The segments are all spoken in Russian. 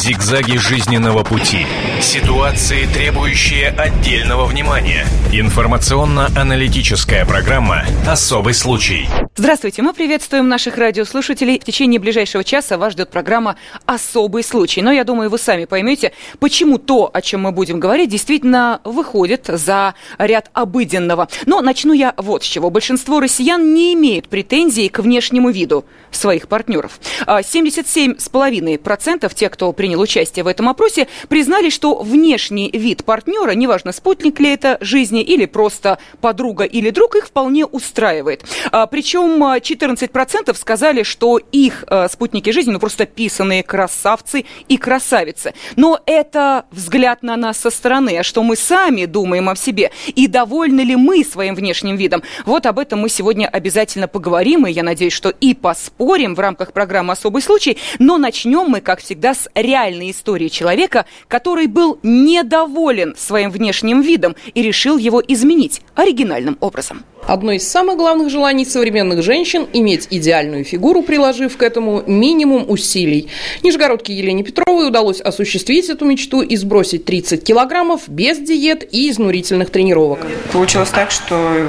Зигзаги жизненного пути. Ситуации, требующие отдельного внимания. Информационно-аналитическая программа «Особый случай». Здравствуйте, мы приветствуем наших радиослушателей. В течение ближайшего часа вас ждет программа «Особый случай». Но я думаю, вы сами поймете, почему то, о чем мы будем говорить, действительно выходит за ряд обыденного. Но начну я вот с чего. Большинство россиян не имеет претензий к внешнему виду своих партнеров. 77,5% а, тех, кто принял участие в этом опросе, признали, что внешний вид партнера, неважно, спутник ли это жизни или просто подруга или друг, их вполне устраивает. А, причем Причем 14% сказали, что их э, спутники жизни, ну просто писанные красавцы и красавицы. Но это взгляд на нас со стороны, а что мы сами думаем о себе и довольны ли мы своим внешним видом. Вот об этом мы сегодня обязательно поговорим, и я надеюсь, что и поспорим в рамках программы «Особый случай», но начнем мы, как всегда, с реальной истории человека, который был недоволен своим внешним видом и решил его изменить оригинальным образом. Одно из самых главных желаний современных женщин – иметь идеальную фигуру, приложив к этому минимум усилий. Нижегородке Елене Петровой удалось осуществить эту мечту и сбросить 30 килограммов без диет и изнурительных тренировок. Получилось так, что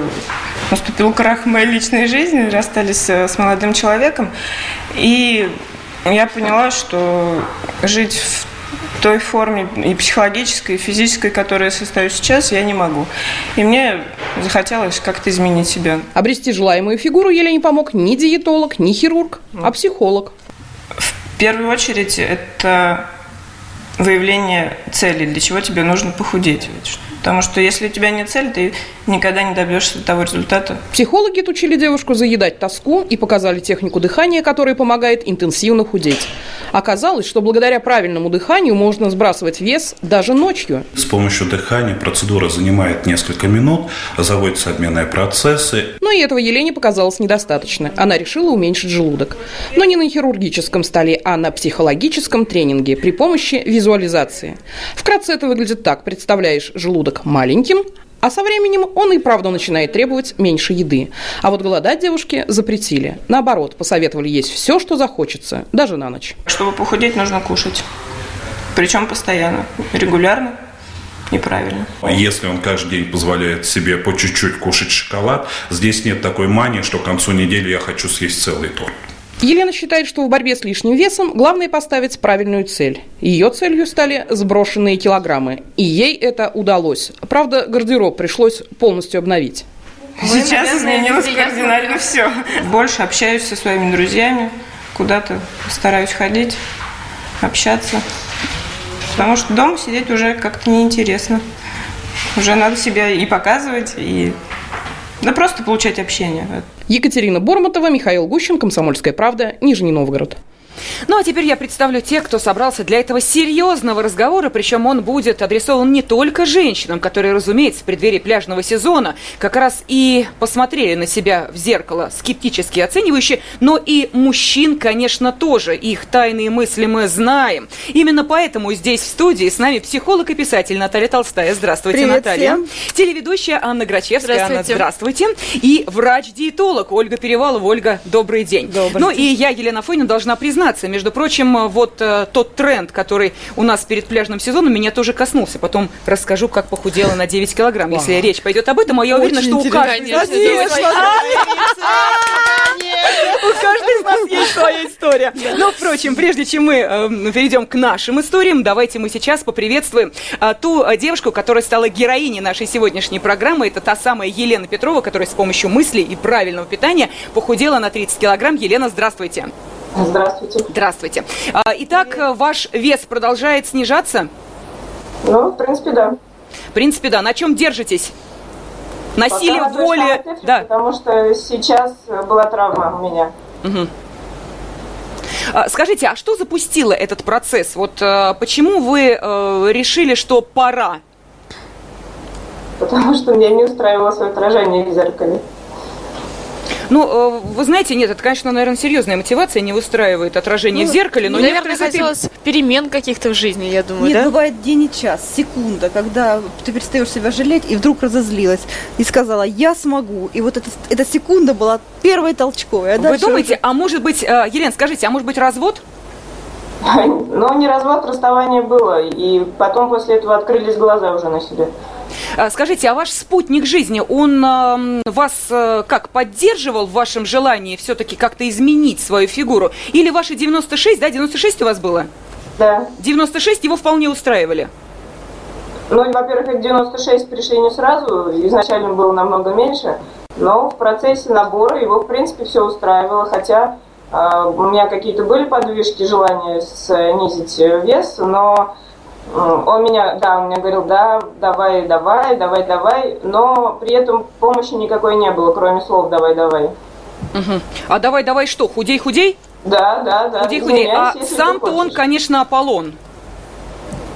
наступил крах моей личной жизни, расстались э, с молодым человеком, и я поняла, что жить в той форме и психологической, и физической, которой я состою сейчас, я не могу. И мне захотелось как-то изменить себя. Обрести желаемую фигуру Елене помог ни диетолог, ни хирург, а психолог. В первую очередь это выявление цели, для чего тебе нужно похудеть. Потому что если у тебя нет цели, ты никогда не добьешься того результата. Психологи отучили девушку заедать тоску и показали технику дыхания, которая помогает интенсивно худеть. Оказалось, что благодаря правильному дыханию можно сбрасывать вес даже ночью. С помощью дыхания процедура занимает несколько минут, заводятся обменные процессы. Но и этого Елене показалось недостаточно. Она решила уменьшить желудок. Но не на хирургическом столе, а на психологическом тренинге при помощи визуализации. Вкратце это выглядит так. Представляешь желудок маленьким, а со временем он и правда начинает требовать меньше еды. А вот голодать девушке запретили. Наоборот, посоветовали есть все, что захочется, даже на ночь. Чтобы похудеть, нужно кушать. Причем постоянно, регулярно неправильно. Если он каждый день позволяет себе по чуть-чуть кушать шоколад, здесь нет такой мании, что к концу недели я хочу съесть целый торт. Елена считает, что в борьбе с лишним весом главное поставить правильную цель. Ее целью стали сброшенные килограммы. И ей это удалось. Правда, гардероб пришлось полностью обновить. Сейчас изменилось кардинально все. Больше общаюсь со своими друзьями, куда-то стараюсь ходить, общаться. Потому что дома сидеть уже как-то неинтересно. Уже надо себя и показывать, и да просто получать общение. Екатерина Бормотова, Михаил Гущин, Комсомольская правда, Нижний Новгород. Ну а теперь я представлю тех, кто собрался для этого серьезного разговора, причем он будет адресован не только женщинам, которые, разумеется, в преддверии пляжного сезона как раз и посмотрели на себя в зеркало скептически оценивающе, но и мужчин, конечно, тоже. Их тайные мысли мы знаем. Именно поэтому здесь в студии с нами психолог и писатель Наталья Толстая. Здравствуйте, Привет Наталья. Всем. Телеведущая Анна Грачевская. Здравствуйте. Анна, здравствуйте. И врач-диетолог Ольга Перевалова. Ольга, добрый день. Добрый ну день. и я, Елена Фойна, должна признаться, между прочим, вот э, тот тренд, который у нас перед пляжным сезоном, меня тоже коснулся. Потом расскажу, как похудела на 9 килограмм, если речь пойдет об этом. А я уверена, что у каждого из нас есть у каждой из нас есть своя история. Но, впрочем, прежде чем мы э, перейдем к нашим историям, давайте мы сейчас поприветствуем э, ту э, девушку, которая стала героиней нашей сегодняшней программы. Это та самая Елена Петрова, которая с помощью мыслей и правильного питания похудела на 30 килограмм. Елена, здравствуйте. Здравствуйте. Здравствуйте. А, Итак, ваш вес продолжает снижаться? Ну, в принципе, да. В принципе, да. На чем держитесь? На Пока силе воли. ответе, Да. Потому что сейчас была травма у меня. А, Скажите, а что запустило этот процесс? Вот э, почему вы э, решили, что пора? Потому что меня не устраивало свое отражение в зеркале. Ну, э, вы знаете, нет, это, конечно, наверное, серьезная мотивация, не устраивает отражение в зеркале, но Ну, наверное, хотелось перемен каких-то в жизни, я думаю, Нет, да? бывает день и час, секунда, когда ты перестаешь себя жалеть и вдруг разозлилась и сказала, я смогу. И вот эта, эта секунда была первой толчковой. а Вы думаете, уже- а может быть, э, Елена, скажите, а может быть развод? Ну, не развод, расставание было. И потом после этого открылись глаза уже на себе. А, Скажите, а ваш спутник жизни, он вас э, как поддерживал в вашем желании все-таки как-то изменить свою фигуру? Или ваши 96, да, 96 у вас было? Да. 96 его вполне устраивали? Ну, во-первых, эти 96 пришли не сразу, изначально было намного меньше, но в процессе набора его, в принципе, все устраивало, хотя у меня какие-то были подвижки, желание снизить вес, но э, он меня, да, он мне говорил, да, давай, давай, давай, давай, но при этом помощи никакой не было, кроме слов «давай, давай». Мгм. А давай, давай что, худей, худей? Да, да, да. Худей, худей. А сам-то он, конечно, Аполлон.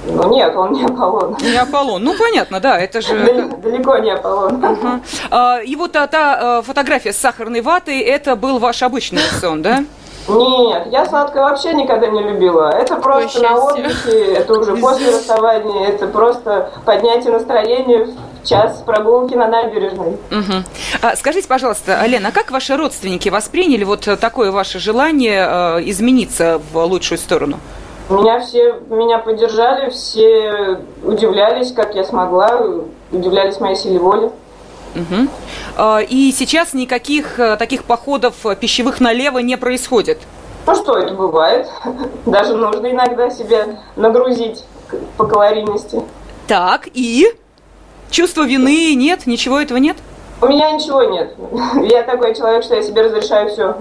Ну нет, он не Аполлон. Не Аполлон. Ну, понятно, да, это же... Дал- Далеко не Аполлон. Ага. А, И вот та, та, э, фотография с сахарной ватой, это был ваш обычный рацион, да? Нет, я сладкое вообще никогда не любила. Это просто на счастье. отдыхе, это уже после расставания, это просто поднятие настроения в час прогулки на набережной. Мгм. А, скажите, пожалуйста, Лена, а как ваши родственники восприняли вот такое ваше желание э, измениться в лучшую сторону? Меня все меня поддержали, все удивлялись, как я смогла, удивлялись моей силе воли. А, И сейчас никаких э, таких походов э, пищевых налево не происходит? Ну что, это бывает. Даже нужно иногда себя нагрузить по калорийности. Так, и? Чувство вины нет? Ничего этого нет? У меня ничего нет. Я такой человек, что я себе разрешаю все.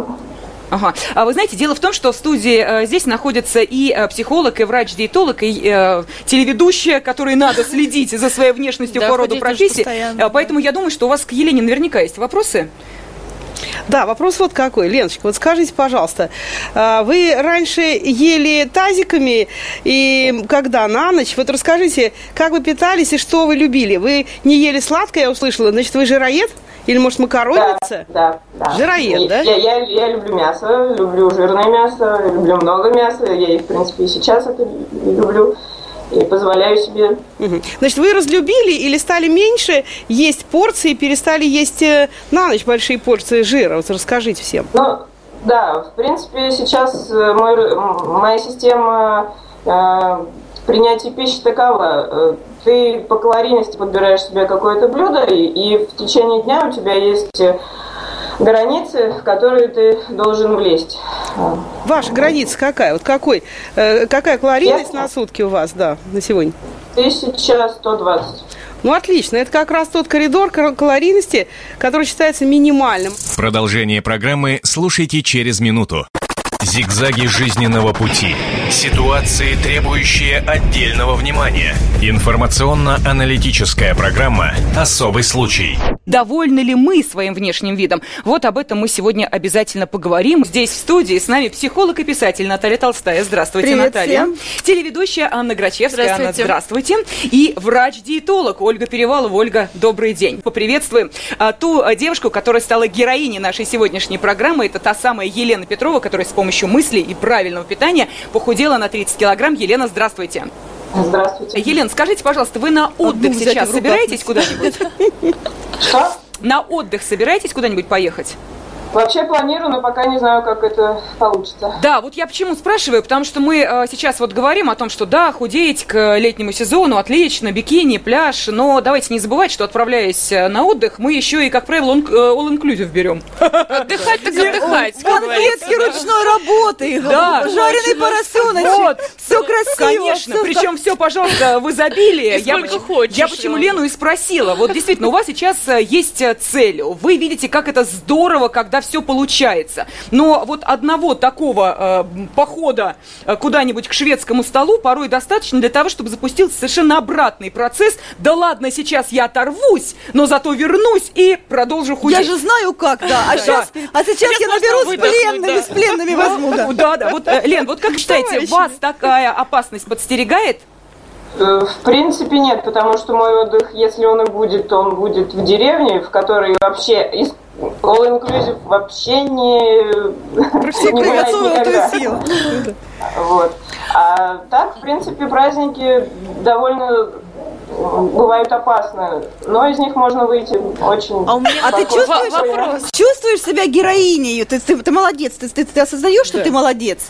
Ага. А вы знаете, дело в том, что в студии э, здесь находится и э, психолог, и врач-диетолог, и э, телеведущая, которой надо следить за своей внешностью Да, по роду профессии. Э. Поэтому я думаю, что у вас к Елене наверняка есть вопросы. Да, вопрос вот какой. Леночка, вот скажите, пожалуйста, а, вы раньше ели тазиками, и когда на ночь, вот расскажите, как вы питались и что вы любили? Вы не ели сладкое, я услышала, значит, вы жироед? Или, может, макаронница? Да, да, да. Жироед, И да? Я, я, я люблю мясо, люблю жирное мясо, люблю много мяса. Я в принципе, и сейчас это люблю. Позволяю себе. Значит, вы разлюбили или стали меньше есть порции, перестали есть э, на ночь большие порции жира? Вот расскажите всем. Ну, да, в принципе, сейчас э, мой, моя система э, принятия пищи такова. Э, Ты по калорийности подбираешь себе какое-то блюдо, и, и в течение дня у тебя есть границы, в которые ты должен влезть. Ваша граница какая? Вот какой, э, какая калорийность Я- на сутки у вас, да, на сегодня? 1120. Ну, отлично. Это как раз тот коридор кал- калорийности, который считается минимальным. Продолжение программы слушайте через минуту. Зигзаги жизненного пути. Ситуации, требующие отдельного внимания. Информационно-аналитическая программа «Особый случай». Довольны ли мы своим внешним видом? Вот об этом мы сегодня обязательно поговорим. Здесь в студии с нами психолог и писатель Наталья Толстая. Здравствуйте, Привет Наталья. всем. Телеведущая Анна Грачевская. Анна, Здравствуйте. здравствуйте. И врач-диетолог Ольга Перевалова. Ольга, добрый день. Поприветствуем а, ту а, девушку, которая стала героиней нашей сегодняшней программы. Это та самая Елена Петрова, которая с помощью мыслей и правильного питания похудела на 30 килограмм. Елена, здравствуйте. Здравствуйте. Елена, скажите, пожалуйста, вы на отдых сейчас собираетесь куда-нибудь? Что? На отдых собираетесь куда-нибудь поехать? Вообще планирую, но пока не знаю, как это получится. Да, вот я почему спрашиваю, потому что мы э, сейчас вот говорим о том, что да, худеть к летнему сезону, отлично, бикини, пляж, но давайте не забывать, что отправляясь э, на отдых, мы еще и, как правило, он- э, all-inclusive берем. Отдыхать так отдыхать. Конфетки ручной работы, Да. жареный поросеночек, Вот. все красиво. Конечно, причем все, пожалуйста, в изобилии. Я, хочешь, почему. Лену и спросила. Вот действительно, у вас сейчас э, есть э, цель. Вы видите, как это здорово, когда все получается. Но вот одного такого э, похода э, куда-нибудь к шведскому столу порой достаточно для того, чтобы запустился совершенно обратный процесс. Да ладно, сейчас я оторвусь, но зато вернусь и продолжу худеть. Я же знаю как, да. А сейчас, а сейчас я наберу с пленными, да. с пленными возьму, да. Да. Вот, э, Лен, вот как считаете, вас такая опасность подстерегает? Э, В принципе, нет, потому что мой отдых, если он и будет, то он будет в деревне, в которой вообще из- all inclusive вообще не, Все не бывает никогда. Вот. А так, в принципе, праздники довольно бывают опасны, но из них можно выйти очень. А у меня А ты чувствуешь, во- вопрос. чувствуешь себя героиней? Ты, ты, ты молодец, ты, ты, ты осознаешь, что ты молодец?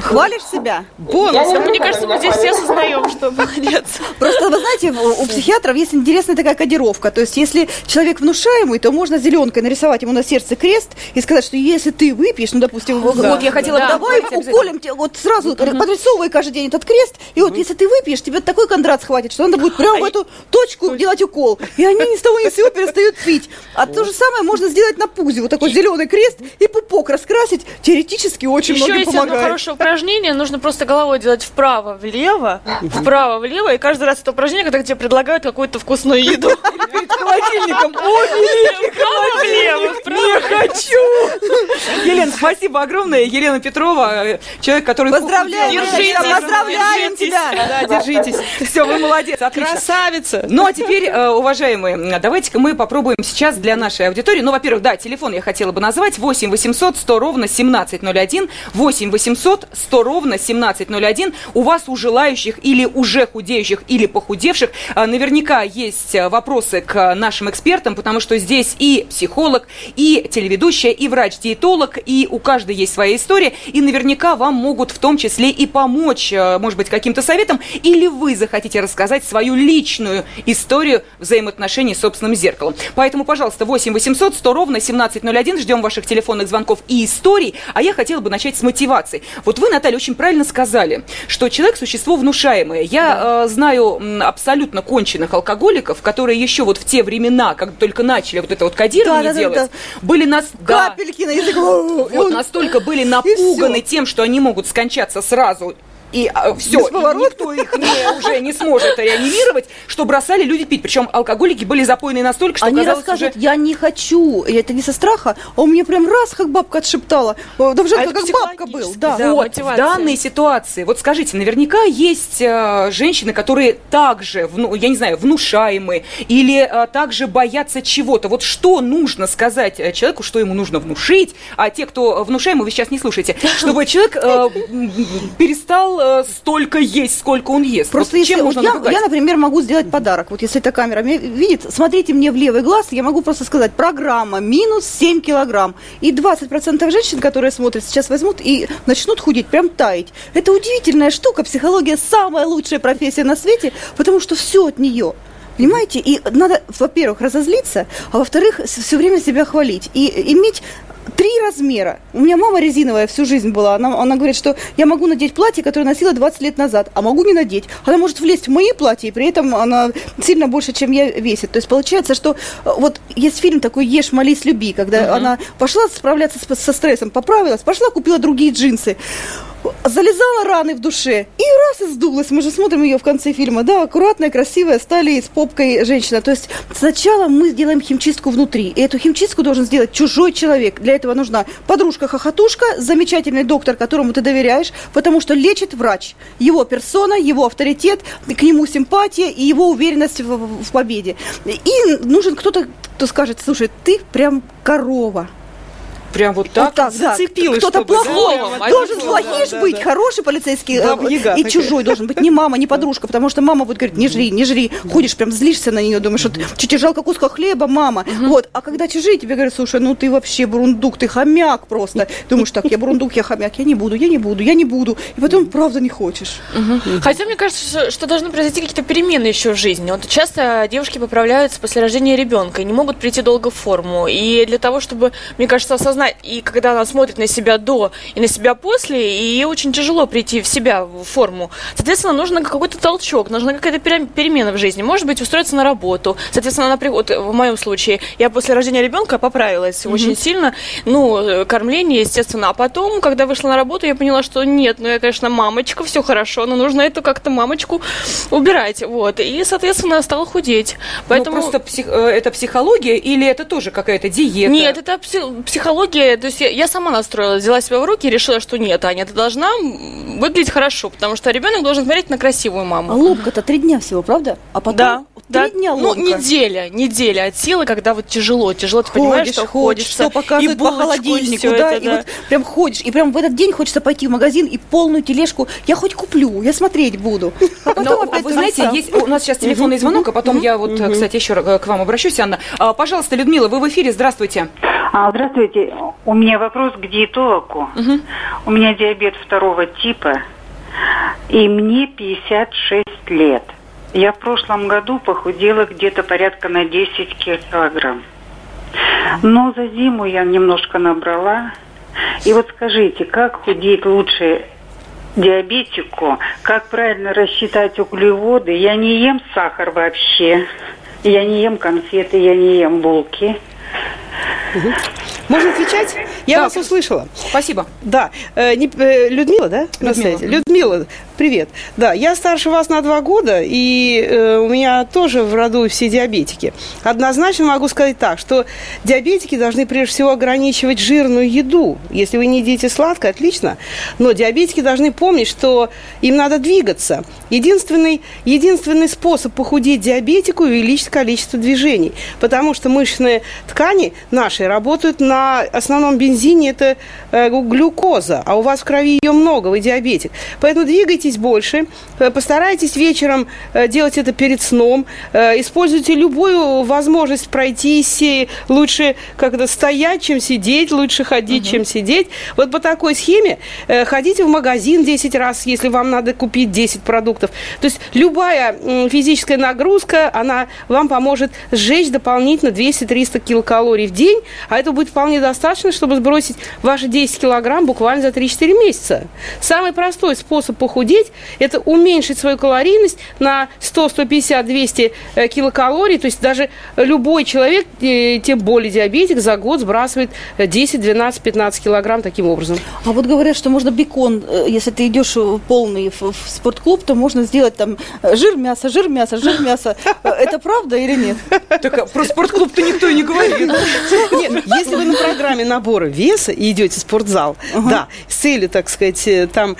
Хвалишь себя? Бонус. Мне кажется, мы здесь все осознаем, что молодец. Просто, вы знаете, у психиатров есть интересная такая кодировка. То есть, если человек внушаемый, то можно зеленкой нарисовать ему на сердце крест и сказать, что если ты выпьешь, ну, допустим, Вот, я хотела да, давай уколем тебе, вот сразу подрисовывай каждый день этот крест, и вот если ты выпьешь, тебе такой кондрат схватит, что надо будет прямо в эту точку делать укол. И они ни с того ни с сего перестают пить. А то же самое можно сделать на пузе. Вот такой зеленый крест и пупок раскрасить. Теоретически очень многим помогает. Упражнение. Нужно просто головой делать вправо-влево, вправо-влево. И каждый раз это упражнение, когда тебе предлагают какую-то вкусную еду. Перед холодильником. О, Вправо-влево, не хочу! Елена, спасибо огромное. Елена Петрова, э, человек, который... Поздравляем, Держитесь, поздравляем тебя. Да, держитесь. Все, вы молодец, отлично. Красавица. Ну, а теперь, э, уважаемые, давайте-ка мы попробуем сейчас для нашей аудитории. Ну, во-первых, да, телефон я хотела бы назвать. 8 800 100 ровно 1701. 8 800 100 ровно 1701. У вас, у желающих или уже худеющих, или похудевших, э, наверняка есть э, вопросы к нашим экспертам, потому что здесь и психолог, и телеведущая, и врач-диетолог, и у каждой есть своя история, и наверняка вам могут в том числе и помочь, может быть, каким-то советом, или вы захотите рассказать свою личную историю взаимоотношений с собственным зеркалом. Поэтому, пожалуйста, 8 800 100 ровно 1701, ждем ваших телефонных звонков и историй, а я хотела бы начать с мотивации. Вот вы, Наталья, очень правильно сказали, что человек – существо внушаемое. Я э, знаю м, абсолютно конченых алкоголиков, которые еще вот в те времена, когда только начали вот это вот кодирование Да, да, да, делать, были нас... да, Капельки на язык. Вот настолько были напуганы тем, что они могут скончаться сразу и все, Бесповоротно. никто их не, уже не сможет реанимировать, что бросали люди пить. Причем алкоголики были запойны настолько, что Они расскажут, уже... я не хочу. И это не со страха, а у меня прям раз, как бабка отшептала. О, Да уже А как, бабка был. Да. Да, вот, в мотивация. данной ситуации, вот скажите, наверняка есть э, женщины, которые также, вну- я не знаю, внушаемые или э, также боятся чего-то. Вот что нужно сказать э, человеку, что ему нужно внушить, а те, кто внушаемый, вы сейчас не слушайте, чтобы человек э, перестал э, столько есть, сколько он ест. Просто Вот чем вот можно я, напугать? я, например, могу сделать подарок. Вот если эта камера меня видит, смотрите мне в левый глаз, я могу просто сказать, программа минус 7 килограмм. И 20% женщин, которые смотрят, сейчас возьмут и начнут худеть, прям таять. Это удивительная штука. Психология самая лучшая профессия на свете, потому что все от нее. Понимаете? И надо, во-первых, разозлиться, а во-вторых, все время себя хвалить. И иметь три размера. У меня мама резиновая всю жизнь была. Она, она говорит, что я могу надеть платье, которое носила 20 лет назад, а могу не надеть. Она может влезть в мои платья, и при этом она сильно больше, чем я весит. То есть получается, что э, вот есть фильм такой «Ешь, молись, люби», когда она пошла справляться со стрессом, поправилась, пошла, купила другие джинсы залезала раны в душе и раз и сдулась. Мы же смотрим ее в конце фильма. Да, аккуратная, красивая, стали с попкой женщина. То есть сначала мы сделаем химчистку внутри. И эту химчистку должен сделать чужой человек. Для этого нужна подружка-хохотушка, замечательный доктор, которому ты доверяешь, потому что лечит врач. Его персона, его авторитет, к нему симпатия и его уверенность в, в- победе. И нужен кто-то, кто скажет, слушай, ты прям корова. Прям вот так? Вот так, да. зацепилось, Кто-то да? плохой Словом, должен одним плохиш да, быть, да. хороший полицейский э, Баба-яга и чужой должен быть. Не мама, не подружка, потому что мама будет говорить, не жри, не жри. Ходишь, прям злишься на нее, думаешь, вот чуть жалко куска хлеба, мама. Вот. А когда чужие тебе говорят, слушай, ну ты вообще бурундук, ты хомяк просто. Думаешь, так, я бурундук, я хомяк, я не буду, я не буду, я не буду. И потом, правда, не хочешь. Хотя мне кажется, что должны произойти какие-то перемены еще в жизни. Вот часто девушки поправляются после рождения ребенка и не могут прийти долго в форму. И для того, чтобы, мне кажется, осознать, и когда она смотрит на себя до и на себя после, и ей очень тяжело прийти в себя в форму. Соответственно, нужно какой-то толчок, нужна какая-то пере- перемена в жизни. Может быть, устроиться на работу. Соответственно, она вот в моем случае, я после рождения ребенка поправилась очень сильно. Ну, э, кормление, естественно. А потом, когда вышла на работу, я поняла, что нет, ну я, конечно, мамочка, все хорошо, но нужно эту как-то мамочку убирать. Вот. И, соответственно, стала худеть. Поэтому... Ну, просто псих- э, это психология или это тоже какая-то диета? Нет, это пси- психология. То есть я, я сама настроила, взяла себя в руки и решила, что нет, Аня, ты должна выглядеть хорошо, потому что ребенок должен смотреть на красивую А маму. ломка-то три дня всего, правда? А потом Да, три да. дня Ну, ломка. неделя, неделя от силы, когда вот тяжело, тяжело, ты понимаешь, ходишь, что ходишь, что показывают и по булочку, и холодильнику, всё да, это, и вот прям ходишь, и прям в этот день хочется пойти в магазин и полную тележку, я хоть куплю, я смотреть буду. А потом Но, опять вы знаете, есть у нас сейчас телефонный звонок, а потом я вот, кстати, еще к вам обращусь, Анна. А, Пожалуйста, Людмила, вы в эфире, здравствуйте. А, здравствуйте. У меня вопрос к диетологу. Угу. У меня диабет второго типа, и мне 56 лет. Я в прошлом году похудела где-то порядка на 10 килограмм. Но за зиму я немножко набрала. И вот скажите, как худеть лучше диабетику? Как правильно рассчитать углеводы? Я не ем сахар вообще. Я не ем конфеты, я не ем булки. Можно отвечать? Я Да. вас услышала. Спасибо. Да, э, э, Людмила, да? Людмила. Людмила, привет. Да, я старше вас на два года, и э, у меня тоже в роду все диабетики. Однозначно могу сказать так, что диабетики должны прежде всего ограничивать жирную еду. Если вы не едите сладкое, отлично, но диабетики должны помнить, что им надо двигаться. Единственный, единственный способ похудеть диабетику – увеличить количество движений, потому что мышечные ткани наши работают на основном бензине, это э, глюкоза, а у вас в крови ее много, вы диабетик. Поэтому двигайтесь больше, э, постарайтесь вечером э, делать это перед сном, э, используйте любую возможность пройтись, лучше как-то стоять, чем сидеть, лучше ходить, чем сидеть. Вот по такой схеме ходите в магазин 10 раз, если вам надо купить 10 продуктов. То есть любая физическая нагрузка, она вам поможет сжечь дополнительно 200-300 килокалорий в день, а это будет вполне достаточно, чтобы сбросить ваши 10 килограмм буквально за 3-4 месяца. Самый простой способ похудеть – это уменьшить свою калорийность на 100, 150, 200 э, килокалорий. То есть даже любой человек, э, тем более диабетик, за год сбрасывает э, 10, 12, 15 килограмм таким образом. А вот говорят, что можно бекон, э, если ты идешь полный в, в спортклуб, то можно сделать там э, жир мясо, жир мясо, жир мясо. Это правда или нет? Так а про спортклуб-то никто и не говорит. Нет, если вы на программе набора веса и идете в спортзал, да, с целью, так сказать, там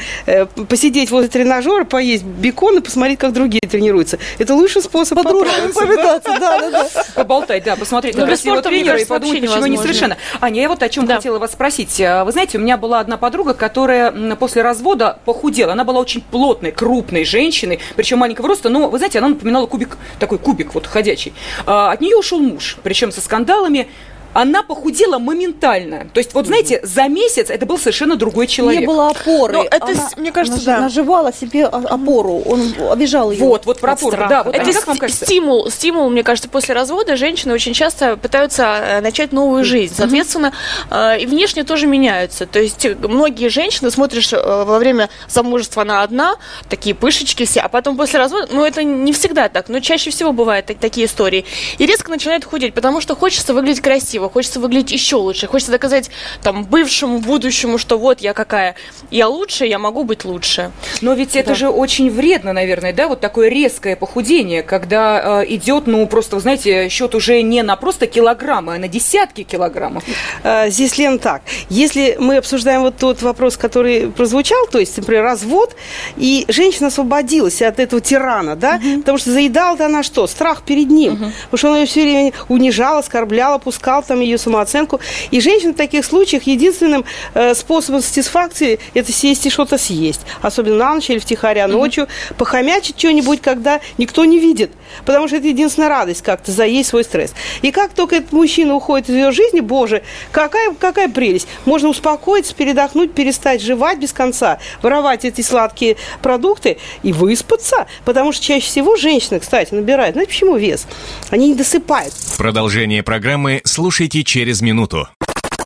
посидеть возле тренажера, поесть бекон и посмотреть, как другие тренируются, это лучший способ повидаться, да, да, да. Поболтать, да, посмотреть Ну, на без красивого тренера и подумать, почему невозможно. несовершенно. Аня, я вот о чем хотела вас спросить. А, Вы знаете, у меня была одна подруга, которая после развода похудела. Она была очень плотной, крупной женщиной, причем маленького роста, но, вы знаете, она напоминала кубик, такой кубик вот ходячий. А, От нее ушел муж, причем со скандалами. Она похудела моментально. То есть, вот знаете, за месяц это был совершенно другой человек. Не было опоры. Ну, это, Она мне кажется, наж- да. Наживала себе опору. Он обижал ее. Вот, вот про опору. страха. Да, вот, это как вам кажется? стимул, стимул, мне кажется, после развода женщины очень часто пытаются э, начать новую жизнь. Соответственно, э, и внешне тоже меняются. То есть э, многие женщины, смотришь, э, во время замужества она одна, такие пышечки все, а потом после развода, ну это не всегда так, но чаще всего бывают так- такие истории. И резко начинает худеть, потому что хочется выглядеть красиво, хочется выглядеть еще лучше, хочется доказать там бывшему, будущему, что вот я какая, я лучше, я могу быть лучше. Но ведь это Да. же очень вредно, наверное, да, вот такое резкое похудение, когда э, идет, ну, просто, вы знаете, счет уже не на просто килограммы, а на десятки килограммов. А, Здесь, Лен, так. Если мы обсуждаем вот тот вопрос, который прозвучал, то есть, например, развод, и женщина освободилась от этого тирана, да, потому что заедала-то она что? Страх перед ним. Потому что он ее все время унижал, оскорблял, опускал там ее самооценку. И женщина в таких случаях единственным э, способом сатисфакции это сесть и что-то съесть. Особенно на ночь или втихаря ночью. Похомячить что-нибудь, когда никто не видит. Потому что это единственная радость как-то заесть свой стресс. И как только этот мужчина уходит из ее жизни, боже, какая, какая прелесть. Можно успокоиться, передохнуть, перестать жевать без конца, воровать эти сладкие продукты и выспаться. Потому что чаще всего женщины, кстати, набирают. Знаете, почему вес? Они не досыпают. Продолжение программы слушайте через минуту.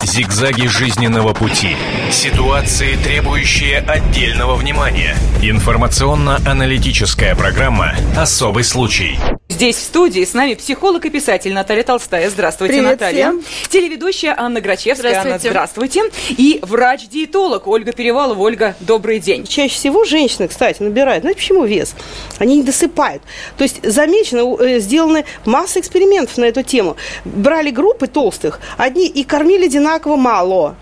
Зигзаги жизненного пути. Ситуации, требующие отдельного внимания. Информационно-аналитическая программа «Особый случай». Здесь в студии с нами психолог и писатель Наталья Толстая. Здравствуйте, Привет Наталья. всем. Телеведущая Анна Грачевская. Анна, Здравствуйте. здравствуйте. И врач-диетолог Ольга Перевалова. Ольга, добрый день. Чаще всего женщины, кстати, набирают. Знаете, почему вес? Они не досыпают. То есть замечено, э, сделаны масса экспериментов на эту тему. Брали группы толстых, одни и кормили одинаково мало.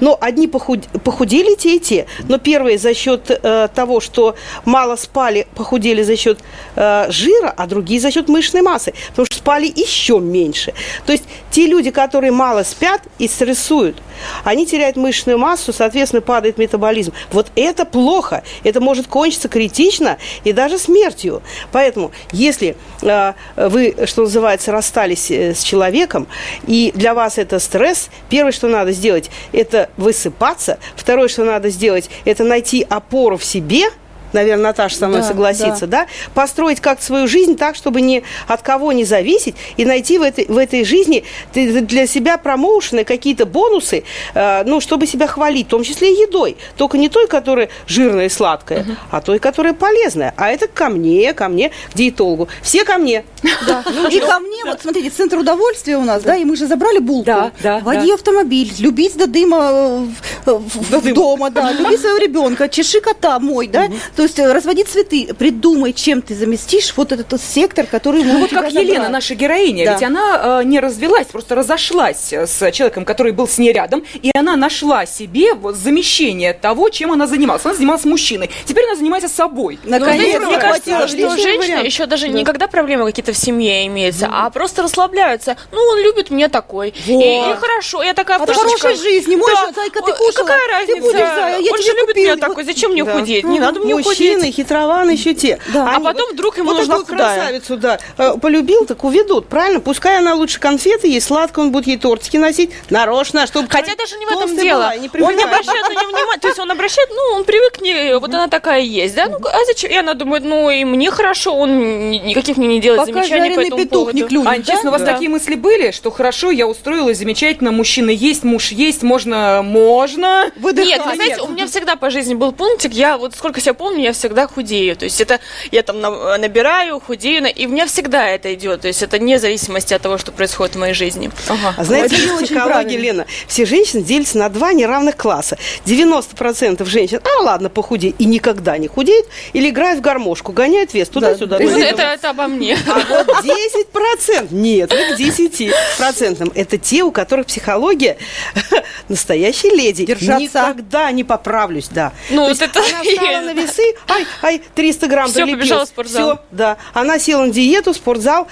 Но одни похуд- похудели те и те. Но первые за счет э, того, что мало спали, похудели за счет э, жира, а другие за счет мышечной массы. Потому что спали еще меньше. То есть те люди, которые мало спят и стрессуют, они теряют мышечную массу, соответственно, падает метаболизм. Вот это плохо. Это может кончиться критично и даже смертью. Поэтому, если э, вы, что называется, расстались э, с человеком, и для вас это стресс, первое, что надо сделать, это высыпаться. Второе, что надо сделать, это найти опору в себе – наверное, Наташа со мной Да, согласится, да. построить как свою жизнь так, чтобы ни от кого не зависеть, и найти в этой, в этой жизни для себя промоушены, какие-то бонусы, э, ну, чтобы себя хвалить, в том числе и едой. Только не той, которая жирная и сладкая, а той, которая полезная. А это ко мне, ко мне, к диетологу. Все ко мне. Да. И ко мне, вот смотрите, центр удовольствия у нас, да, и мы же забрали булку. Да, да, Води да. автомобиль, любить до дыма э, в- дома, да, люби своего ребенка, чеши кота мой, да, то есть э, разводи цветы, придумай, чем ты заместишь вот этот вот сектор, который Ну вот как Елена, наша героиня, Да. ведь она э, не развелась, просто разошлась э, с человеком, который был с ней рядом, и она нашла себе вот замещение того, чем она занималась. Она занималась мужчиной. Теперь она занимается собой. Ну, знаете, Наконец-то мне кажется, что женщины вариант. еще даже никогда проблемы какие-то в семье имеются, а просто расслабляются. Ну, он любит меня такой. И, и хорошо, я такая От хорошей жизни, мой Да. зайка, ты кушала, Какая ты разница? будешь, зая, я он же любит меня такой, зачем мне Да. худеть? Не надо мне Мужчины, худеть. хитрованы еще те. Да. А потом вдруг ему вот нужна такую худая. красавицу, да, э, полюбил, так уведут, правильно? Пускай она лучше конфеты есть, сладко он будет ей тортики носить, нарочно, чтобы Хотя даже не в этом дело. была, не он не обращает на нее внимания. То есть он обращает, ну, он привык к ней, вот она такая есть, да? Ну, а зачем? И она думает, ну, и мне хорошо, он ни- никаких мне не делает Пока замечаний по этому петух не поводу. клюнет. Ань, честно, у вас Да. такие мысли были, что хорошо, я устроилась, замечательно, мужчина есть, муж есть, можно, можно. Нет, вы знаете, у меня всегда по жизни был пунктик, я вот сколько себя помню, я всегда худею. То есть это я там на- набираю, худею, на- и у меня всегда это идет. То есть это вне зависимости от того, что происходит в моей жизни. Ага. А знаете, Это в психологии. Лена, все женщины делятся на два неравных класса. 90% женщин, а ладно, похудей, и никогда не худеют, или играют в гармошку, гоняют вес туда-сюда. Вот туда-сюда. это, это обо мне. А вот 10%, нет, вы к 10%. Это те, у которых психология настоящей леди. Держаться. Никогда не поправлюсь, да. Ну, То вот есть это Она встала на весы, ай, ай, 300 грамм Всё, прилепилось. побежала в спортзал. Всё, да. Она села на диету, спортзал.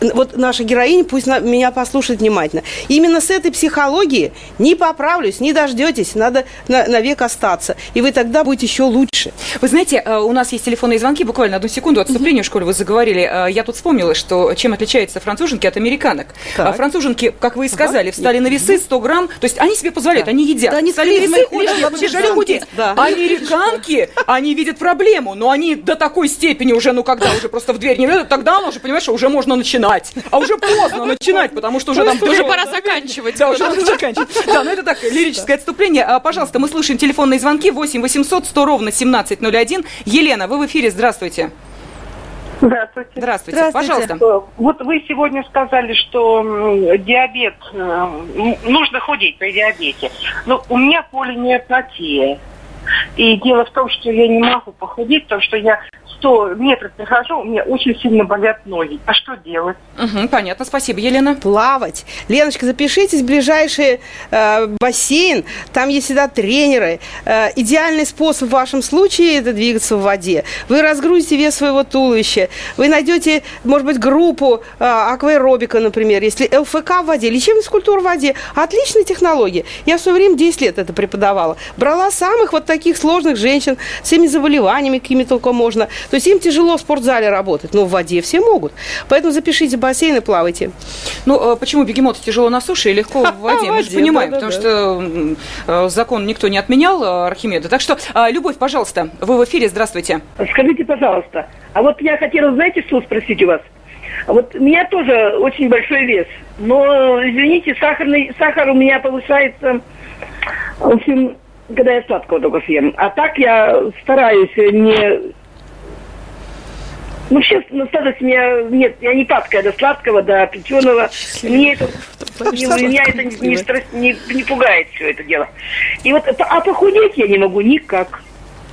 Вот наша героиня, пусть на- меня послушает внимательно. Именно с этой психологии не поправлюсь, не дождетесь, надо на, навек остаться. И вы тогда будете еще лучше. Вы знаете, э, у нас есть телефонные звонки, буквально одну секунду отступления в школе вы заговорили. Э, Я тут вспомнила, что чем отличаются француженки от американок. Так. А Француженки, как вы и сказали, встали на весы 100 грамм, то есть они себе позволяют, они едят. Да, они Встали на весы, лишние, побежали худеть. Да. Американки, они видят проблему, но они до такой степени уже, ну когда уже просто в дверь не влезут, тогда она уже понимает, что уже можно начинать. А уже поздно начинать, потому что уже там... Уже пора заканчивать. да, уже надо заканчивать. Да, ну это так, лирическое отступление. А, Пожалуйста, мы слушаем телефонные звонки 8 800 100 ровно 1701. Елена, вы в эфире, здравствуйте. Здравствуйте. Здравствуйте, Здравствуйте. пожалуйста. Э, Вот вы сегодня сказали, что диабет, э, нужно худеть при диабете. Но у меня полинеопатия. И дело в том, что я не могу похудеть, потому что я 100 метров прихожу, у меня очень сильно болят ноги. А что делать? Мгм, понятно, спасибо, Елена. плавать. Леночка, запишитесь в ближайший э, бассейн. Там есть всегда тренеры. Э, идеальный способ в вашем случае – это двигаться в воде. Вы разгрузите вес своего туловища. Вы найдете, может быть, группу э, акваэробика, например, если ЛФК в воде, лечебная скульптура в воде. Отличная технология. Я в свое время 10 лет это преподавала. Брала самых вот таких сложных женщин с всеми заболеваниями, какими только можно. То есть им тяжело в спортзале работать, но в воде все могут. Поэтому запишите в бассейн и плавайте. Ну, э, почему бегемоту тяжело на суше и легко в воде? Мы же понимаем, потому что э, закон никто не отменял, э, Архимеда. Так что, э, Любовь, пожалуйста, вы в эфире, здравствуйте. Скажите, пожалуйста, а вот я хотела, знаете, что спросить у вас? А Вот у меня тоже очень большой вес, но, извините, сахарный, сахар у меня повышается, в общем, когда я сладкого только съем. А так я стараюсь не... Ну, вообще, на старости у меня нет, я не падкая до сладкого, до печеного. Мне это, не- меня это не, не не- не пугает все это дело. И вот, а похудеть я не могу никак.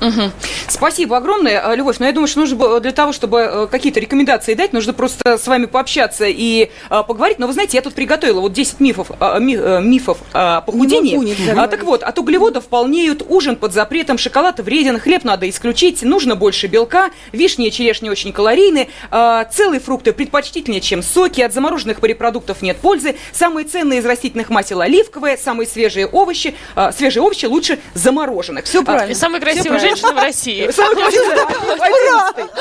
Мгм. Спасибо огромное, э, Любовь. Но я думаю, что нужно было для того, чтобы э, какие-то рекомендации дать, нужно просто с вами пообщаться и а, поговорить. Но вы знаете, я тут приготовила вот 10 мифов, а, ми, а, мифов о похудении. могу не а, так вот, от углеводов полнеют, ужин под запретом, шоколад вреден, хлеб надо исключить, нужно больше белка, вишни и черешни очень калорийны, а, целые фрукты предпочтительнее, чем соки, от замороженных морепродуктов нет пользы, самые ценные из растительных масел оливковые, самые свежие овощи, а, свежие овощи лучше замороженных. Все правильно. И самая красивая правильно. женщина в России. Красивый.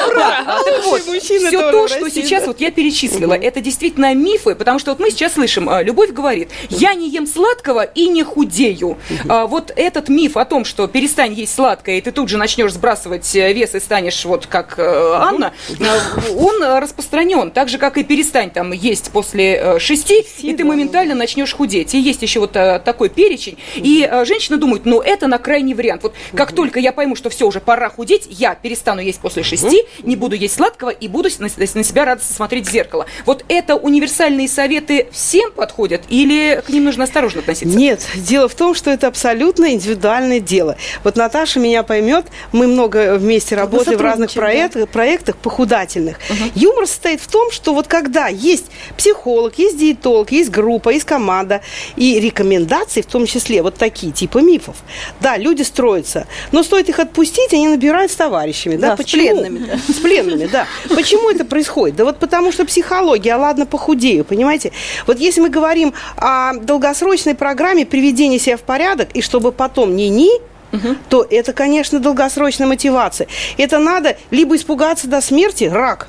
Ура! А, Так вот, мужчины все то, что сейчас вот я перечислила, это действительно мифы, потому что вот мы сейчас слышим, а, Любовь говорит, я не ем сладкого и не худею. А, Вот этот миф о том, что перестань есть сладкое, и ты тут же начнешь сбрасывать э, вес и станешь вот как э, Анна, он распространен, так же, как и перестань там есть после э, шести, и ты моментально начнешь худеть. И есть еще вот такой перечень. И женщины думают, ну это на крайний вариант. Вот как только я пойму, что все, уже пора худеть, я перестану есть после шести, не буду есть сладкого и буду на, на себя радостно смотреть в зеркало. Вот это универсальные советы всем подходят или к ним нужно осторожно относиться? Нет, дело в том, что это абсолютно индивидуальное дело. Вот Наташа меня поймет, мы много вместе работаем в разных проектах, проектах похудательных. Юмор состоит в том, что вот когда есть психолог, есть диетолог, есть группа, есть команда и рекомендации, в том числе вот такие типа мифов. Да, люди строятся, но стоит их отпустить, они набирают с товарищами. Да, Да, с Почему? пленными, да. С пленными, да. Почему это происходит? Да вот потому что психология, а ладно, похудею, понимаете? Вот если мы говорим о долгосрочной программе приведения себя в порядок, и чтобы потом не-ни, то это, конечно, долгосрочная мотивация. Это надо либо испугаться до смерти, рак,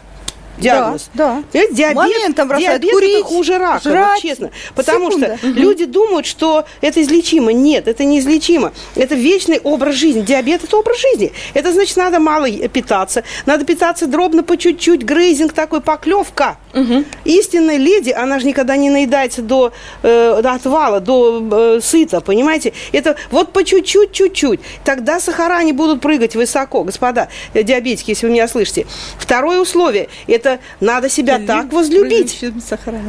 диагноз. Да, да. Понимаете, диабет, Моментом бросают диабет курить, это хуже рака, вот жрать. честно. Потому Секунда. что люди думают, что это излечимо. Нет, это не излечимо. Это вечный образ жизни. Диабет – это образ жизни. Это значит, надо мало питаться. Надо питаться дробно по чуть-чуть. Грейзинг такой, поклевка. Истинная леди, она же никогда не наедается до, э, до отвала, до э, сыта, понимаете? Это вот по чуть-чуть, чуть-чуть. Тогда сахара не будут прыгать высоко, господа э, диабетики, если вы меня слышите. Второе условие – это надо себя так возлюбить.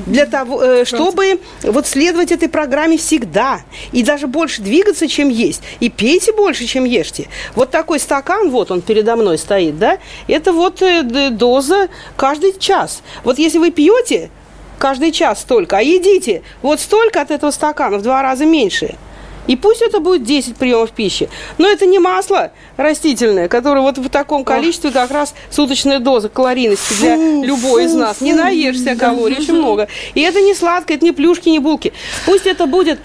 Для того, э, чтобы вот следовать этой программе всегда. И даже больше двигаться, чем есть. И пейте больше, чем ешьте. Вот такой стакан, вот он передо мной стоит, да, это вот э, доза каждый час. Вот если вы пьете каждый час столько, а едите вот столько от этого стакана, в два раза меньше. И пусть это будет 10 приемов пищи. Но это не масло растительное, которое вот в таком количестве как раз суточная доза калорийности для любой из нас. Не наешься калорий, очень много. И это не сладкое, это не плюшки, не булки. Пусть это будет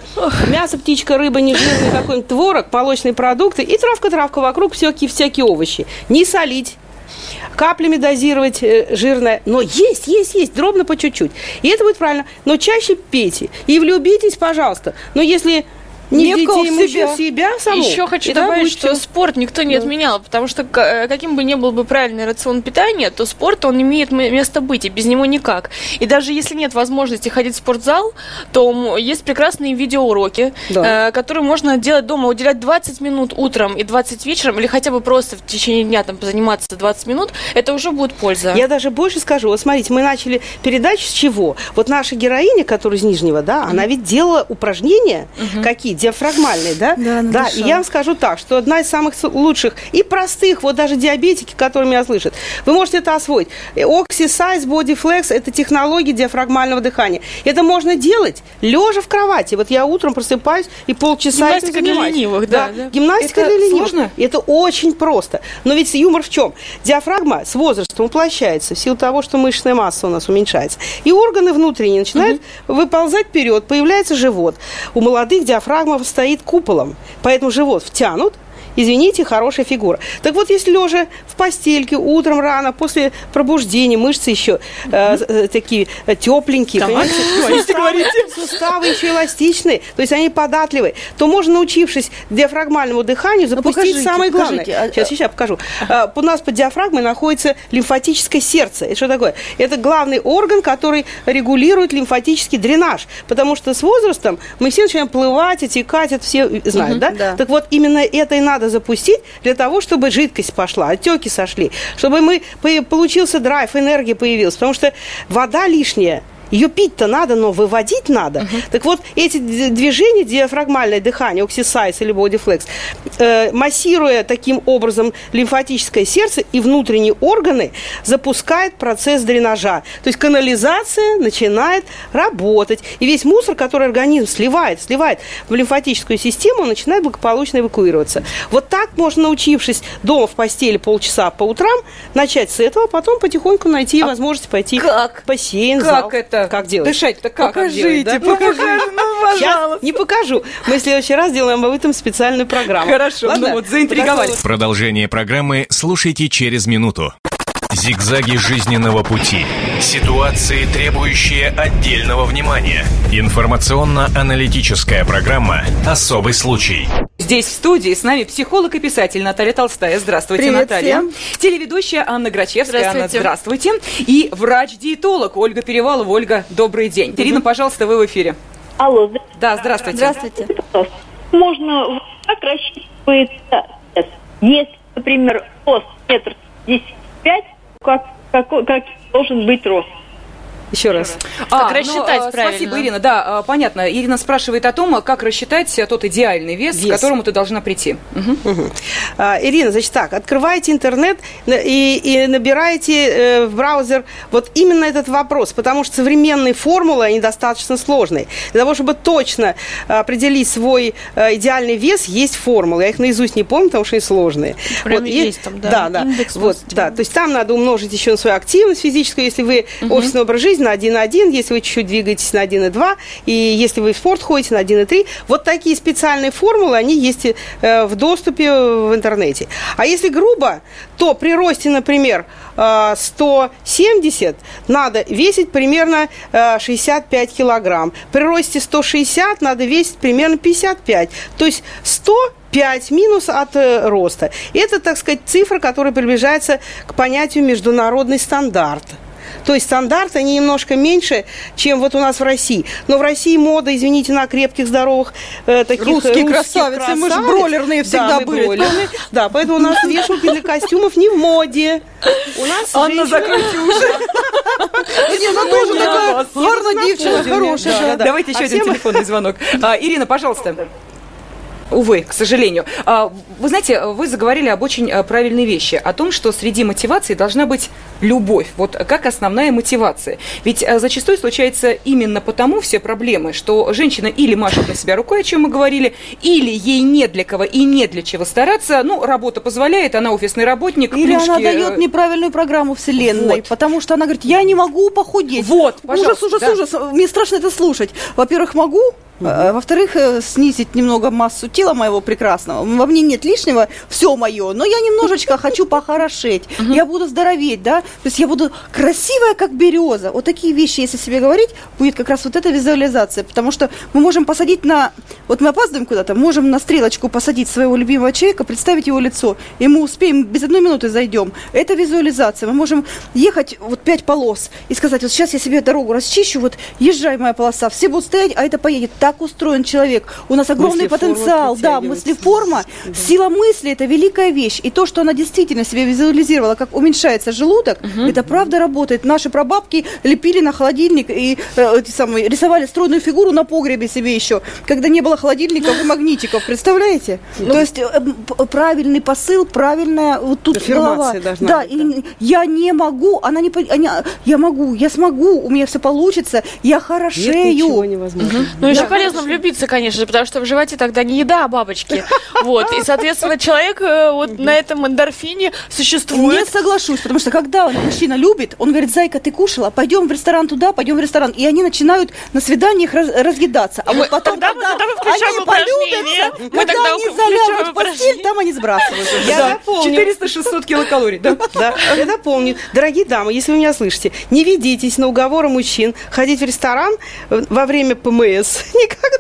мясо, птичка, рыба, нежирный какой-нибудь творог, молочные продукты и травка-травка вокруг, всякие, всякие овощи. Не солить каплями дозировать э, жирное, но есть, есть, есть, дробно по чуть-чуть. И это будет правильно. Но чаще пейте. И влюбитесь, пожалуйста. Но если не, Не в детей, в себя. себя саму. Еще хочу и да, добавить, что спорт никто не отменял, потому что э, каким бы ни был бы правильный рацион питания, то спорт, он имеет место быть, и без него никак. И даже если нет возможности ходить в спортзал, то есть прекрасные видеоуроки, Да. э, которые можно делать дома, уделять 20 минут утром и 20 вечером, или хотя бы просто в течение дня там позаниматься 20 минут, это уже будет польза. Я даже больше скажу. Вот смотрите, мы начали передачу с чего? Вот наша героиня, которая из Нижнего, да, она ведь делала упражнения какие? Диафрагмальные, да? Да, да. И я вам скажу так, что одна из самых лучших и простых, вот даже диабетики, которые меня слышат, вы можете это освоить. Oxysize, Bodyflex – это технология диафрагмального дыхания. Это можно делать лежа в кровати. Вот я утром просыпаюсь и полчаса Гимнастика для ленивых, да, да. Гимнастика Это для ленивых. сложно? Это очень просто. Но ведь юмор в чем? Диафрагма с возрастом уплощается в силу того, что мышечная масса у нас уменьшается. И органы внутренние начинают выползать вперед, появляется живот. У молодых диафрагма стоит куполом, поэтому живот втянут, Извините, хорошая фигура. Так вот, если лежа в постельке утром рано, после пробуждения, мышцы еще э, э, такие э, тепленькие, понимаете? Суставы, суставы еще эластичные, то есть они податливые, то можно, научившись диафрагмальному дыханию, запустить покажите, самое главное. покажите. А- Сейчас, сейчас покажу. А, У нас под диафрагмой находится лимфатическое сердце. Это что такое? Это главный орган, который регулирует лимфатический дренаж. Потому что с возрастом мы все начинаем плывать, отекать, это все знают, да? да. Так вот, именно это и надо запустить для того, чтобы жидкость пошла, отеки сошли, чтобы мы, по- получился драйв, энергия появилась. Потому что вода лишняя Ее пить-то надо, но выводить надо. Так вот, эти движения, диафрагмальное дыхание, оксисайз или бодифлекс, э, массируя таким образом лимфатическое сердце и внутренние органы, запускает процесс дренажа. То есть канализация начинает работать. И весь мусор, который организм сливает, сливает в лимфатическую систему, он начинает благополучно эвакуироваться. Вот так можно, научившись дома в постели полчаса по утрам, начать с этого, а потом потихоньку найти возможность пойти как? в бассейн, Как зал. это? Как делать? Дышать-то как? Покажите, делать, да? покажите. покажи, ну, Сейчас пожалуйста. не покажу. Мы в следующий раз сделаем об этом специальную программу. Хорошо, Ладно? ну вот заинтриговали. Продолжение программы слушайте через минуту. Зигзаги жизненного пути. Ситуации, требующие отдельного внимания. Информационно-аналитическая программа «Особый случай». Здесь в студии с нами психолог и писатель Наталья Толстая. Здравствуйте, Привет Наталья. Всем. Телеведущая Анна Грачевская. Здравствуйте. Анна, здравствуйте. И врач-диетолог Ольга Перевалова. Ольга, добрый день. Угу. Пожалуйста, вы в эфире. Алло. Да, здравствуйте. Здравствуйте. здравствуйте. Можно как рассчитывается, если, например, рост метр 55, как, как, как должен быть рост. Еще раз. Как ну, рассчитать э, правильно? Спасибо, Ирина. Да, э, понятно. Ирина спрашивает о том, как рассчитать тот идеальный вес, к Вес. которому ты должна прийти. Мгм. Мгм. А, Ирина, значит так, открываете интернет и, и набираете э, в браузер вот именно этот вопрос, потому что современные формулы, они достаточно сложные. Для того, чтобы точно определить свой э, идеальный вес, есть формулы. Я их наизусть не помню, потому что они сложные. Прям и- есть там, да, Да, да. индекс Вот, да. То есть там надо умножить еще на свою активность физическую, если вы офисный образ жизни на 1,1, если вы чуть-чуть двигаетесь на 1,2, и если вы в спорт ходите на 1,3. Вот такие специальные формулы, они есть э, в доступе в интернете. А если грубо, то при росте, например, э, 170 надо весить примерно э, 65 килограмм. При росте 160 надо весить примерно 55. То есть 100 5 минус от э, роста. Это, так сказать, цифра, которая приближается к понятию международный стандарт. То есть стандарты, они немножко меньше, чем вот у нас в России. Но в России мода, извините, на крепких, здоровых э, таких Русские русских красавицы. Мы ж красавиц. бройлерные всегда да, были. бройлерные. Да, поэтому у нас вешалки для костюмов не в моде. У нас Анна, женщины- закройте уши. Она тоже такая гарная девчина, хорошая. Да, да. да, да. Давайте еще А один всем- телефонный звонок. А, Ирина, пожалуйста. Увы, к сожалению. А, Вы знаете, вы заговорили об очень а, правильной вещи, о том, что среди мотиваций должна быть любовь, вот как основная мотивация. Ведь а, зачастую случается именно потому все проблемы, что женщина или машет на себя рукой, о чем мы говорили, или ей не для кого и не для чего стараться, ну, работа позволяет, она офисный работник, Или она плюшки, дает э, неправильную программу Вселенной, Вот. потому что она говорит, я не могу похудеть. Вот, ужас, пожалуйста, ужас, да. ужас. Мне страшно это слушать. Во-первых, могу, во-вторых, э, снизить немного массу тела моего прекрасного. Во мне нет лишнего, все мое, но я немножечко хочу похорошеть. Я буду здороветь, да? То есть я буду красивая, как береза. Вот такие вещи, если себе говорить, будет как раз вот эта визуализация. Потому что мы можем посадить на... Вот мы опаздываем куда-то, можем на стрелочку посадить своего любимого человека, представить его лицо, и мы успеем, без одной минуты зайдем. Это визуализация. Мы можем ехать вот пять полос и сказать, вот сейчас я себе дорогу расчищу, вот езжай моя полоса, все будут стоять, а это поедет. Так устроен человек. У нас огромный Мыслеформа потенциал. Да, мыслеформа, сила мысли – это великая вещь. И то, что она действительно себе визуализировала, как уменьшается желудок, это правда работает. Наши прабабки лепили на холодильник и э, эти самые, рисовали стройную фигуру на погребе себе еще, когда не было холодильников и магнитиков. Представляете? То есть э, правильный посыл, правильная вот тут Аффирмация голова. должна Да, быть, и я не могу, она не, она- я могу, я смогу, у меня все получится, я Нет хорошею. ничего невозможно. Ну, еще полезно влюбиться, конечно же, потому что в животе тогда не еда, а бабочки. Вот. И, соответственно, человек э, вот на этом эндорфине Не существует. соглашусь, потому что когда мужчина любит, он говорит, зайка, ты кушала, пойдем в ресторан туда, пойдем в ресторан. И они начинают на свиданиях раз- разъедаться. А Мы- вот потом, тогда мы- когда мы включаем они полюбятся, Мы когда тогда они залягут в постель, там они сбрасывают. Я Да, запомню. 400-600 килокалорий, да? Да, я напомню. Дорогие дамы, если вы меня слышите, не ведитесь на уговоры мужчин ходить в ресторан э, во время ПМС. Никогда.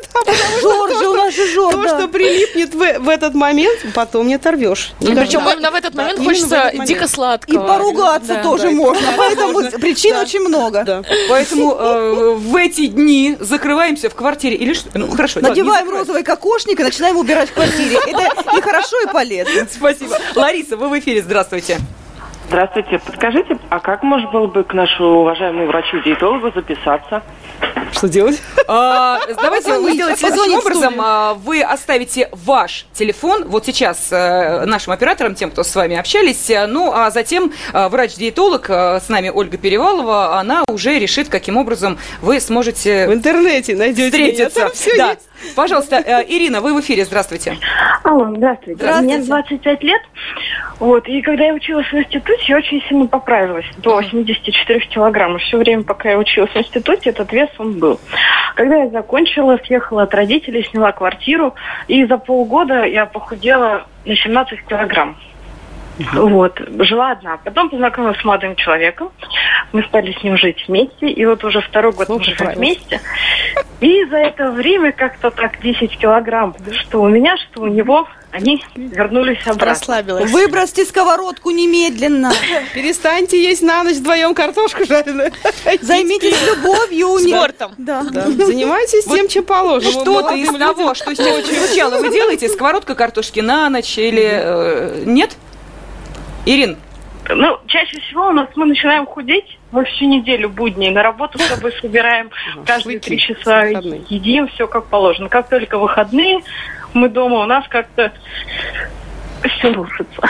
Жор же, у нас же жор, То, что прилипнет в, в этот момент, потом не оторвешь. Никогда. Причем именно в этот момент хочется дико И сладкого. поругаться Да. тоже можно. Поэтому причин очень много. Поэтому э, в эти дни закрываемся в квартире или что? Ну, хорошо. Надеваем розовый кокошник и начинаем убирать в квартире. Это и хорошо, и полезно. Спасибо. Лариса, вы в эфире, здравствуйте. Здравствуйте. Подскажите, а как можно было бы к нашему уважаемому врачу-диетологу записаться? Что делать? А, давайте вы сделаете следующим в студию. образом. А, Вы оставите ваш телефон вот сейчас э, нашим операторам, тем, кто с вами общались. Ну, а затем э, врач-диетолог э, с нами Ольга Перевалова, она уже решит, каким образом вы сможете В интернете найдете меня, встретиться. там всё Да. есть. Пожалуйста, э, Ирина, вы в эфире. Здравствуйте. Алло, здравствуйте. Здравствуйте. Мне 25 лет. Вот, и когда я училась в институте, я очень сильно поправилась до 84 килограмм. И все время, пока я училась в институте, этот вес он был. Когда я закончила, съехала от родителей, сняла квартиру, и за полгода я похудела на 17 килограмм. Вот, жила одна. Потом познакомилась с молодым человеком. Мы стали с ним жить вместе. И вот уже второй год мы живем вместе. И за это время как-то так 10 килограмм, что у меня, что у него, они вернулись обратно. Расслабилась. Выбросьте сковородку немедленно. Перестаньте есть на ночь вдвоем картошку жареную. Займитесь любовью. Спортом. Да. Да. Занимайтесь тем, чем положено. Что-то из того, что сейчас прозвучало, вы делаете? Сковородка картошки на ночь или э, нет? Ирин, Ну, чаще всего у нас мы начинаем худеть во всю неделю будней. На работу с собой собираем каждые три часа, едим все как положено. Как только выходные, мы дома, у нас как-то все рушится.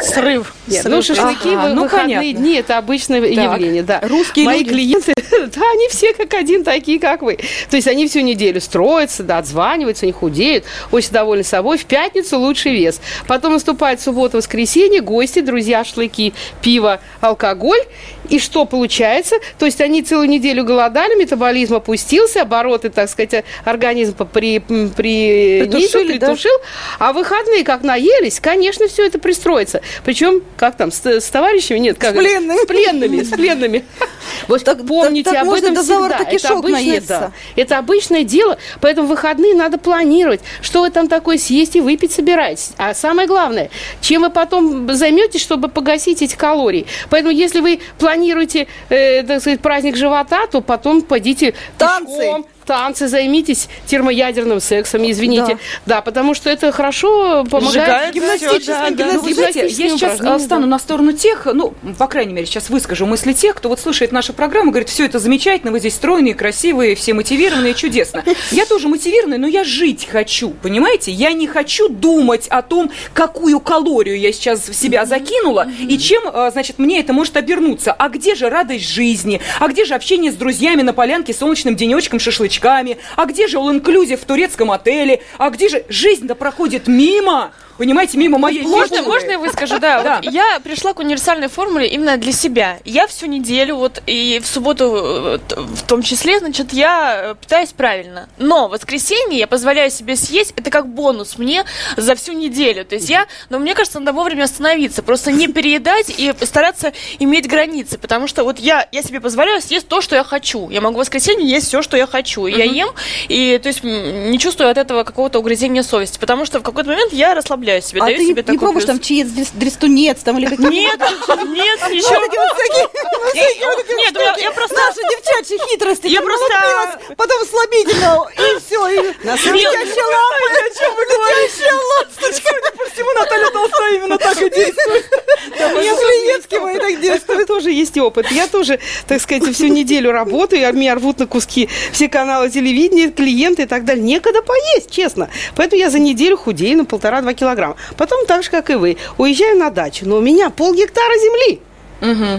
Срыв. Нет, ну, шашлыки Ага, в ну, выходные понятно. дни это обычное явление, да. Русские Мои люди. клиенты, да, они все как один такие, как вы. То есть они всю неделю строятся, да, отзваниваются, они худеют, очень довольны собой. В пятницу лучший вес. Потом наступает суббота, воскресенье, гости, друзья, шашлыки, пиво, алкоголь. И что получается? То есть они целую неделю голодали, метаболизм опустился, обороты, так сказать, организм при, при, да? притушил, а в выходные как наелись, конечно, все это пристроится. Причем, как там, с, с товарищами? Нет, как С пленными. С пленными, с пленными. Вот Так- помните так- так об этом всегда. Это обычное, да. Это обычное дело, поэтому выходные надо планировать, что вы там такое съесть и выпить собираетесь. А самое главное, чем вы потом займетесь, чтобы погасить эти калории. Поэтому если вы планируете, э, так сказать, праздник живота, то потом пойдите Танцы. пешком, танцы, займитесь термоядерным сексом, извините. Да. Да, потому что это хорошо помогает. Сжигает Гимнастическим, да, да. знаете, я сейчас э, встану да. на сторону тех, ну, по крайней мере, сейчас выскажу мысли тех, кто вот слушает нашу программу, говорит, все это замечательно, вы здесь стройные, красивые, все мотивированные, чудесно. Я тоже мотивированная, но я жить хочу, понимаете? Я не хочу думать о том, какую калорию я сейчас в себя закинула, и чем, э, значит, мне это может обернуться. А где же радость жизни? А где же общение с друзьями на полянке с солнечным денечком, шашлычками? А где же all-inclusive в турецком отеле? А где же жизнь-то проходит мимо? Понимаете, мимо моей Можно, можно я выскажу? Да, Да. Вот я пришла к универсальной формуле именно для себя. Я всю неделю, вот и в субботу э, в том числе, значит, я э, питаюсь правильно. Но в воскресенье я позволяю себе съесть, это как бонус мне за всю неделю. То есть я, но мне кажется, надо вовремя остановиться, просто не переедать и стараться иметь границы, потому что вот я, я себе позволяю съесть то, что я хочу. Я могу в воскресенье есть все, что я хочу. И Я ем, и то есть не чувствую от этого какого-то угрызения совести, потому что в какой-то момент я расслабляю себе, А даю ты себе не такой пробуешь плюс. там чиец, дрес- дрестунец там или какие Нет, нет, ничего. Нет, я, я просто... Наши девчачьи хитрости. Я просто- Потом слабительного, и все. И летящая лампа. Летящая ласточка. По всему Наталья Толстая именно так и действует. Клиентки мои так действуют. тоже есть опыт. Я тоже, так сказать, всю неделю работаю, а меня рвут на куски все каналы телевидения, клиенты и так далее. Некогда поесть, честно. Поэтому я за неделю худею на полтора-два килограмма. Потом так же, как и вы, уезжаю на дачу. Но у меня полгектара земли.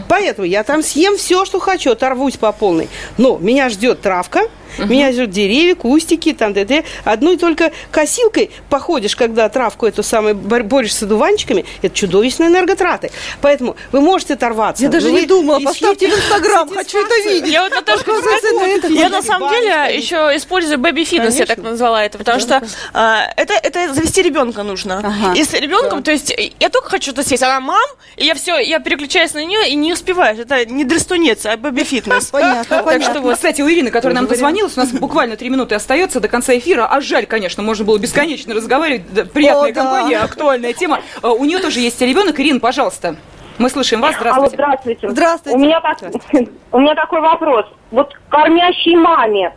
Поэтому я там съем все, что хочу, оторвусь по полной. Но меня ждет травка, меня ждет деревья, кустики, там, т.д. Одной только косилкой походишь, когда травку эту самую бор- борешься с одуванчиками, это чудовищные энерготраты. Поэтому вы можете оторваться. Я даже не думала, поставьте в Инстаграм, хочу это видеть. Я вот Наташка, я на самом деле еще использую бэби-фитнес, я так назвала это, потому что а, это, это завести ребенка нужно. И с ребенком, то есть я только хочу это съесть, она мам, и я все, я переключаюсь на нее и не успеваешь. Это не дрестунец, а. Понятно, Так понятно. что вот. Кстати, у Ирины, которая нам дозвонилась, у нас буквально три минуты остается до конца эфира. А жаль, конечно, можно было бесконечно разговаривать. Да, Приятная О, да. компания, актуальная тема. А, У нее тоже есть ребенок. Ирина, пожалуйста. Мы слышим вас. Алло, Здравствуйте. здравствуйте. Здравствуйте. У меня, так, у меня такой вопрос. Вот кормящей маме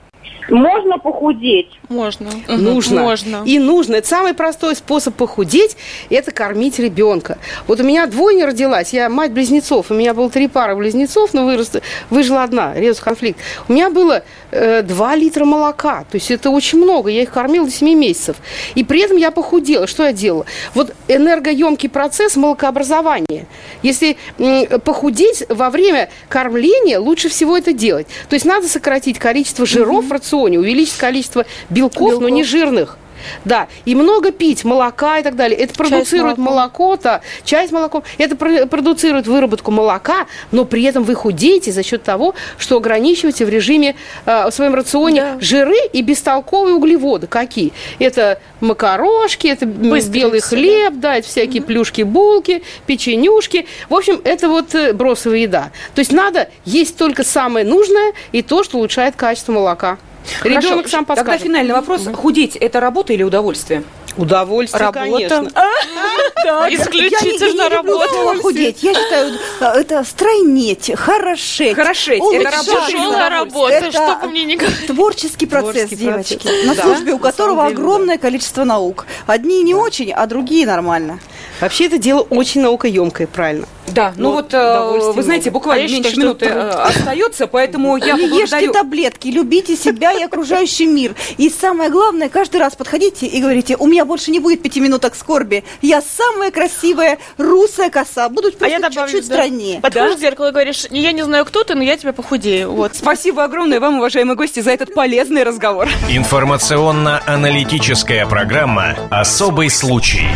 Можно похудеть? Можно. Нужно. Можно. И нужно. Это самый простой способ похудеть – это кормить ребенка. Вот у меня двойня родилась, я мать близнецов, у меня было три пары близнецов, но вырос, выжила одна, резус конфликт. У меня было э, 2 литра молока, то есть это очень много, я их кормила до 7 месяцев. И при этом я похудела. Что я делала? Вот энергоемкий процесс молокообразования. Если похудеть во время кормления, лучше всего это делать. То есть надо сократить количество жиров в рационе, увеличить количество белков, но не жирных. Да, и много пить молока и так далее. Это продуцирует молоко-то, чай с молоком. Это про- продуцирует выработку молока, но при этом вы худеете за счет того, что ограничиваете в режиме, э, в своем рационе жиры и бестолковые углеводы. Какие? Это макарошки, это м, Быстрые белый хлеб, да, это всякие плюшки, булки, печенюшки. В общем, это вот э, бросовая еда. То есть надо есть только самое нужное и то, что улучшает качество молока. Ребенок сам Тогда подскажет. финальный вопрос. Худеть – это работа или удовольствие? Удовольствие, Работа. конечно. Да, Я не, исключительно я не люблю слово работа. худеть. Я считаю, э, это стройнеть, хорошеть. Хорошеть. Это Тяжелая работа, Это что бы мне не говорили. Творческий процесс, Творческий девочки, процесс. на Да, службе у которого деле, огромное количество наук. Одни не очень, а другие нормально. Вообще это дело очень наукоемкое, правильно. Да, ну вот, э, удовольствие вы знаете, буквально А я меньше считаю, минуты э, остается, поэтому я не ешьте таблетки, любите себя и окружающий мир. И самое главное, каждый раз подходите и говорите, у меня больше не будет пяти минуток скорби. Я самая красивая русая коса. Буду А я добавлю, чуть-чуть да. страннее. Подходишь к зеркалу и говоришь, я не знаю, кто ты, но я тебя похудею. Вот. Спасибо огромное вам, уважаемые гости, за этот полезный разговор. Информационно-аналитическая программа «Особый случай».